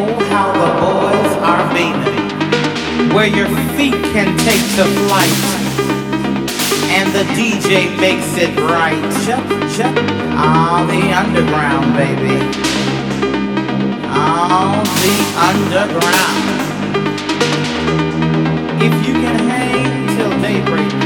Oh, how the boys are beaming, where your feet can take the flight, and the DJ makes it right. Chuck, chuck, ah, the underground, baby. Ah, the underground. If you can hang till daybreak.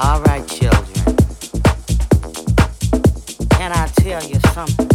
All right, children. Can I tell you something?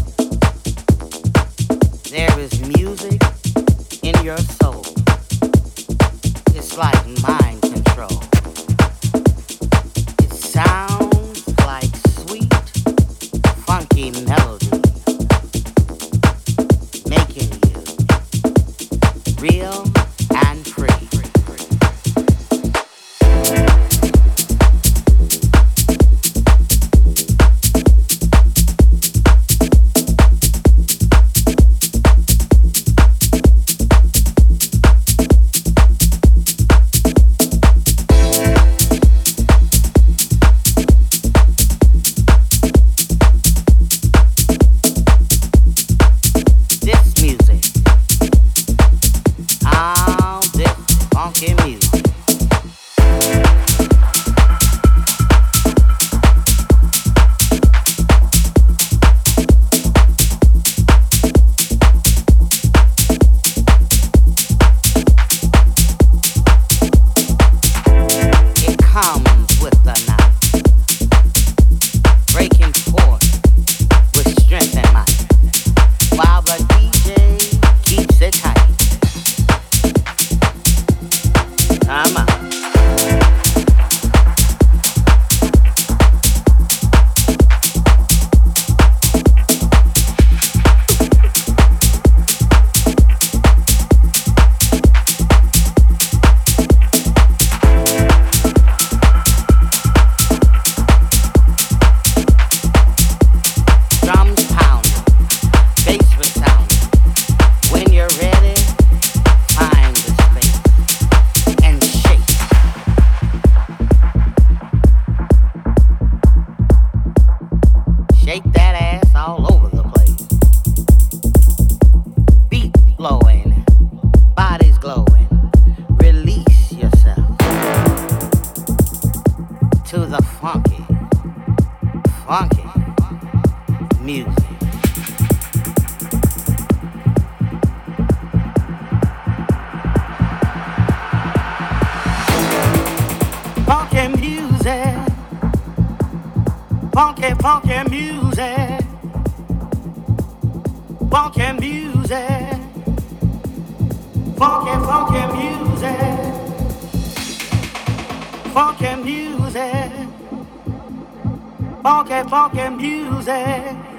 funky music, funky, funky music, funky music, funky, funky music.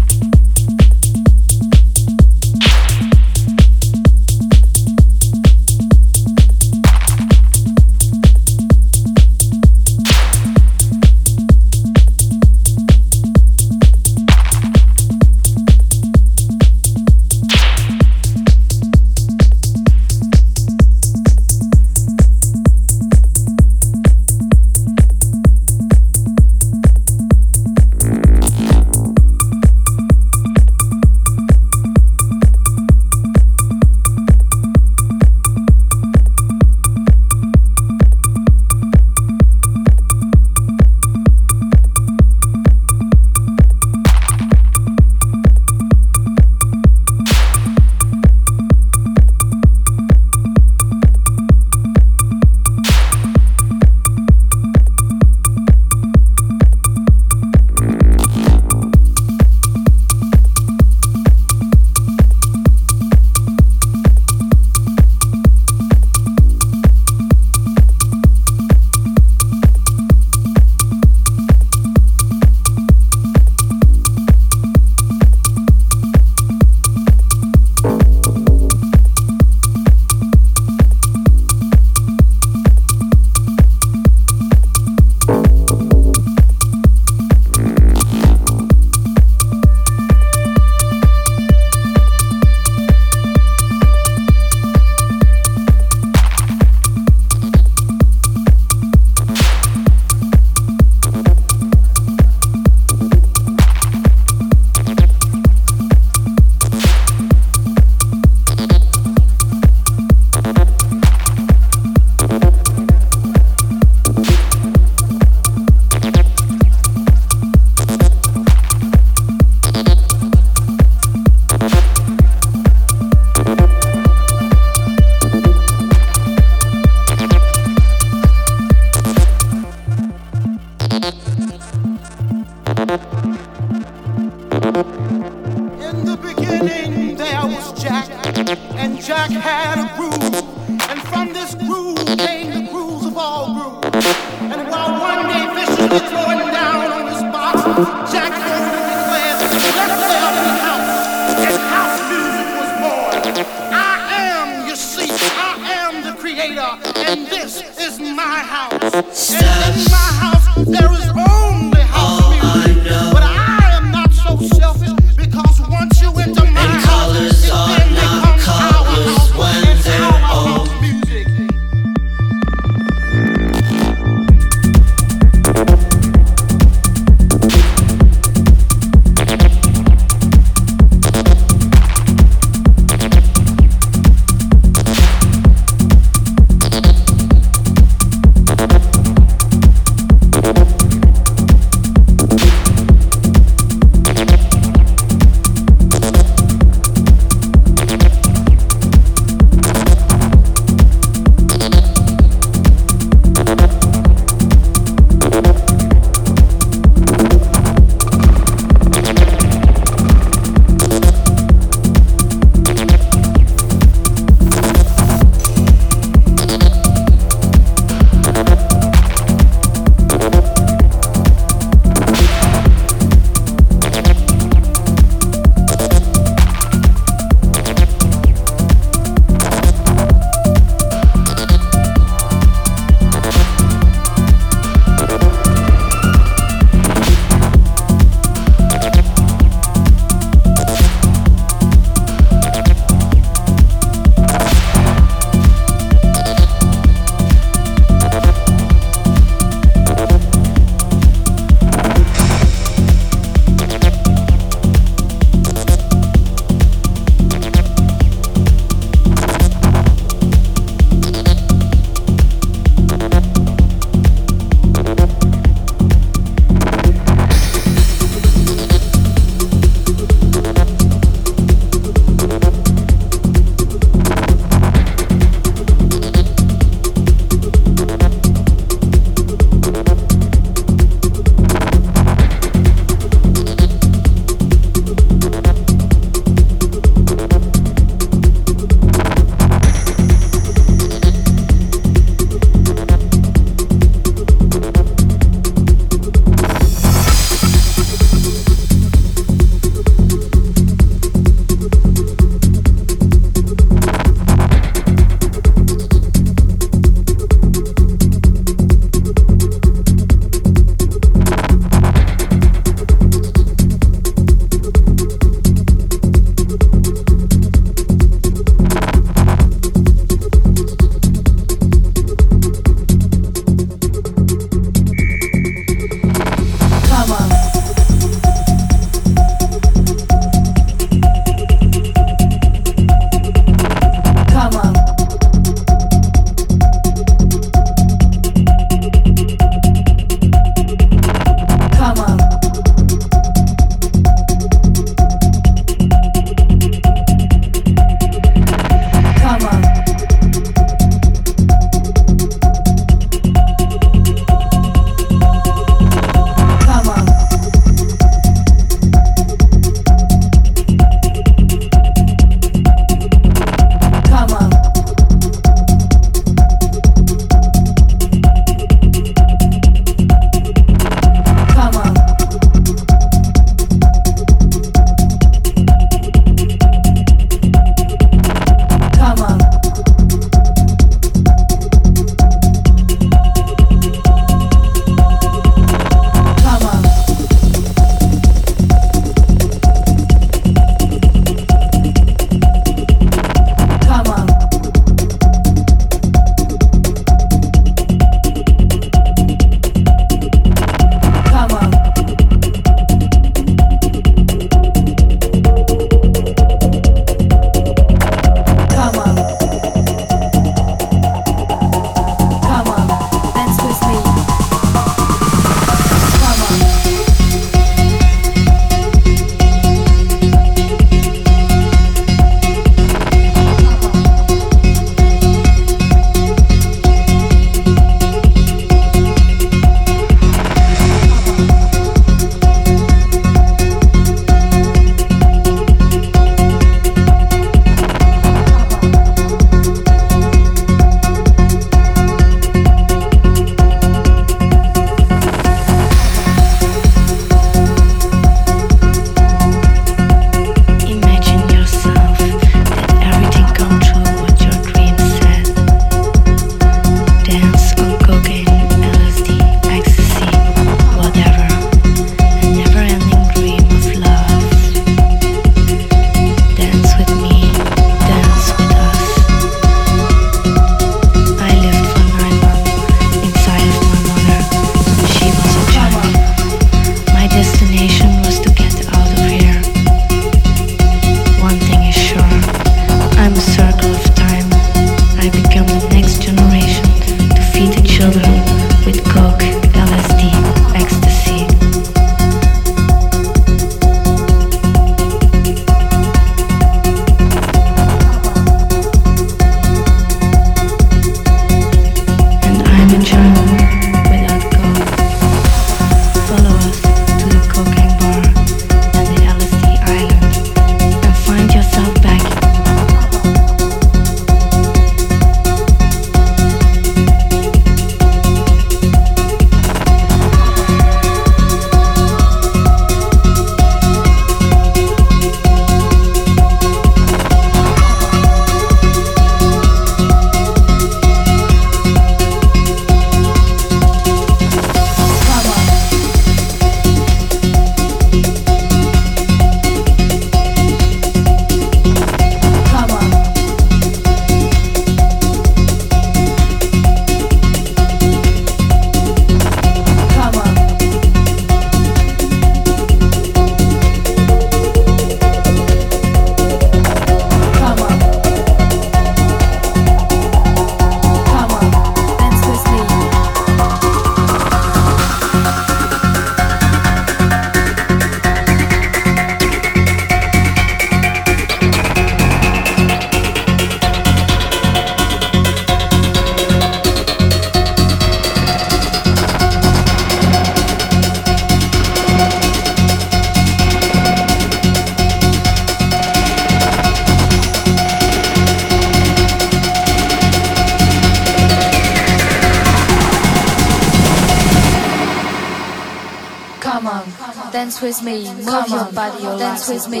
Dance with me,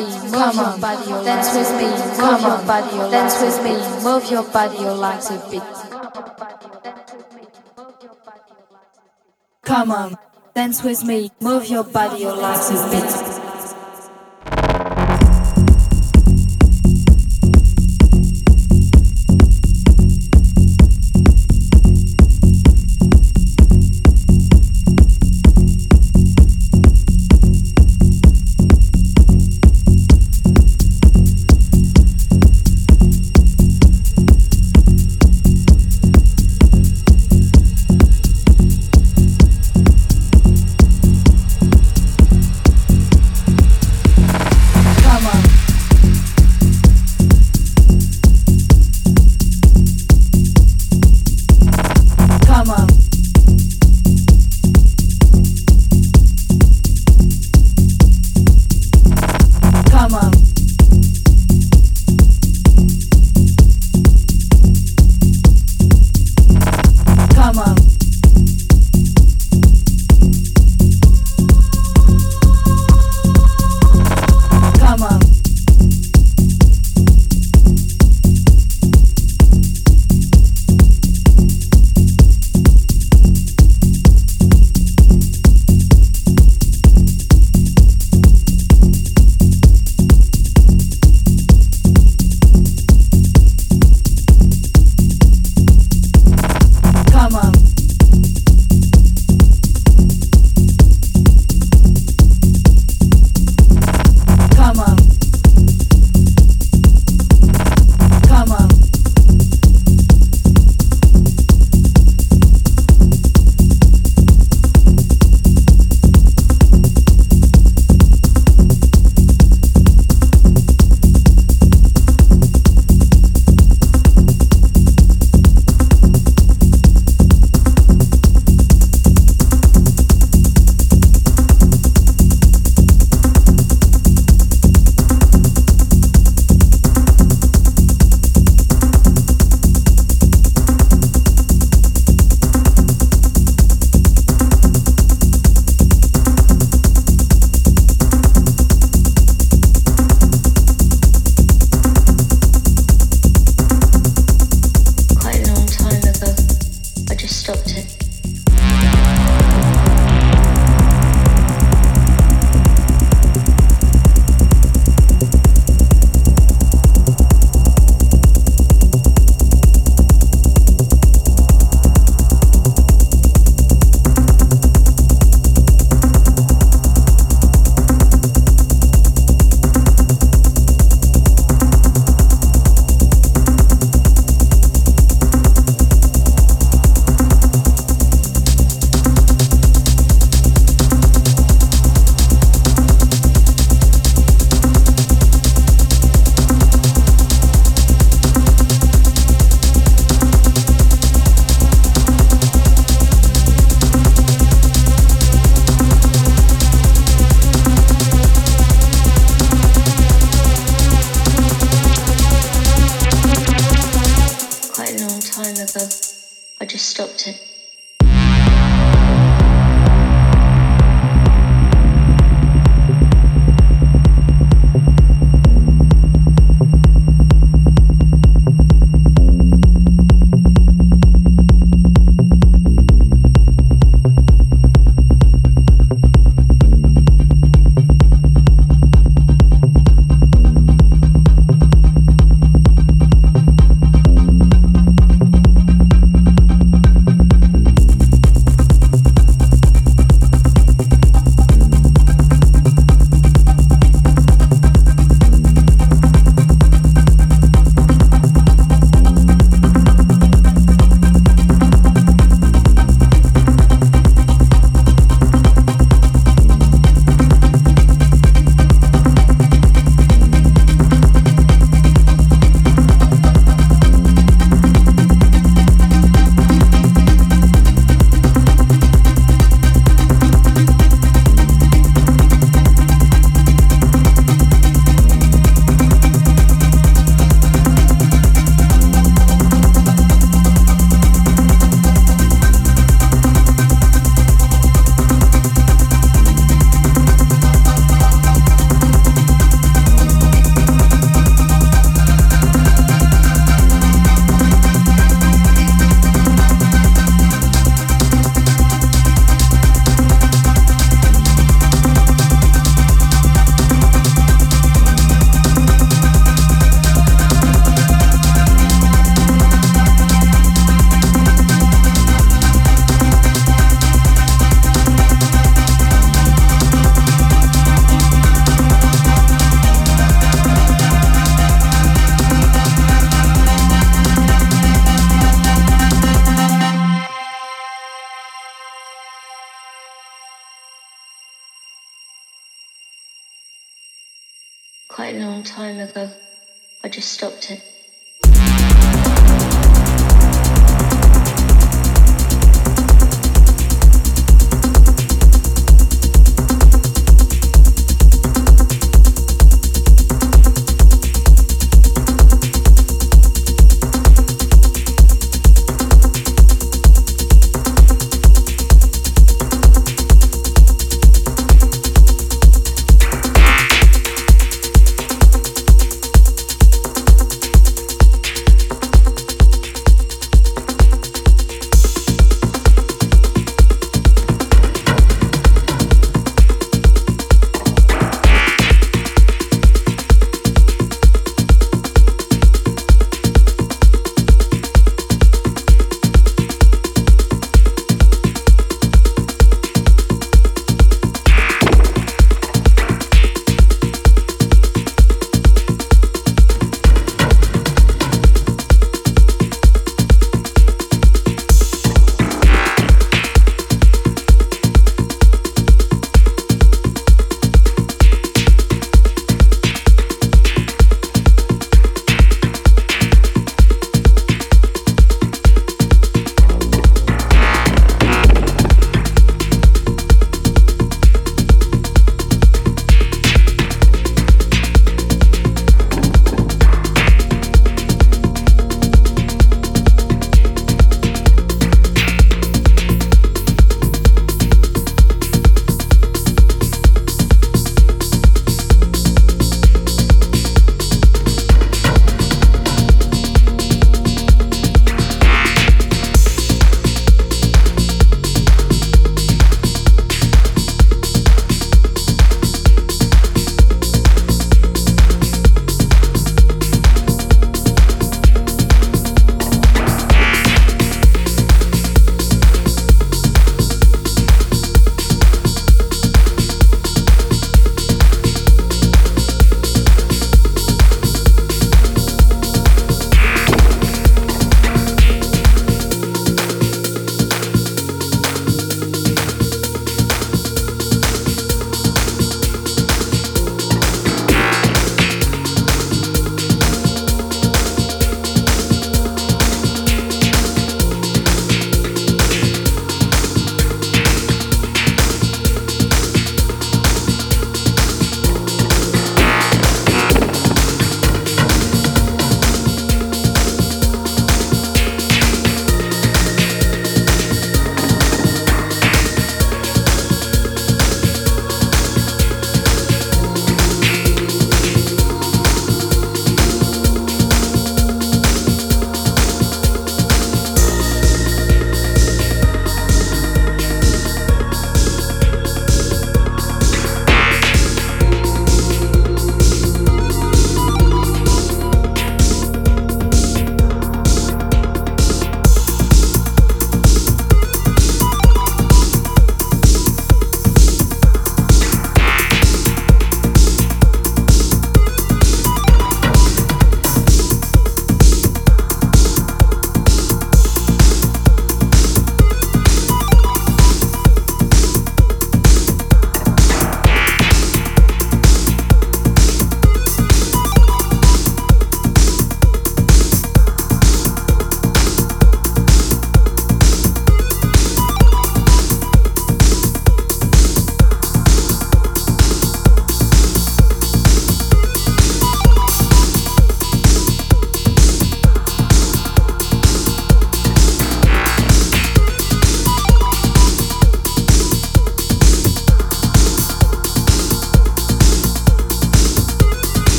body, dance with me, move your body, dance with me, move your body, like a beat. Come on, dance with me, move your body, you like a beat.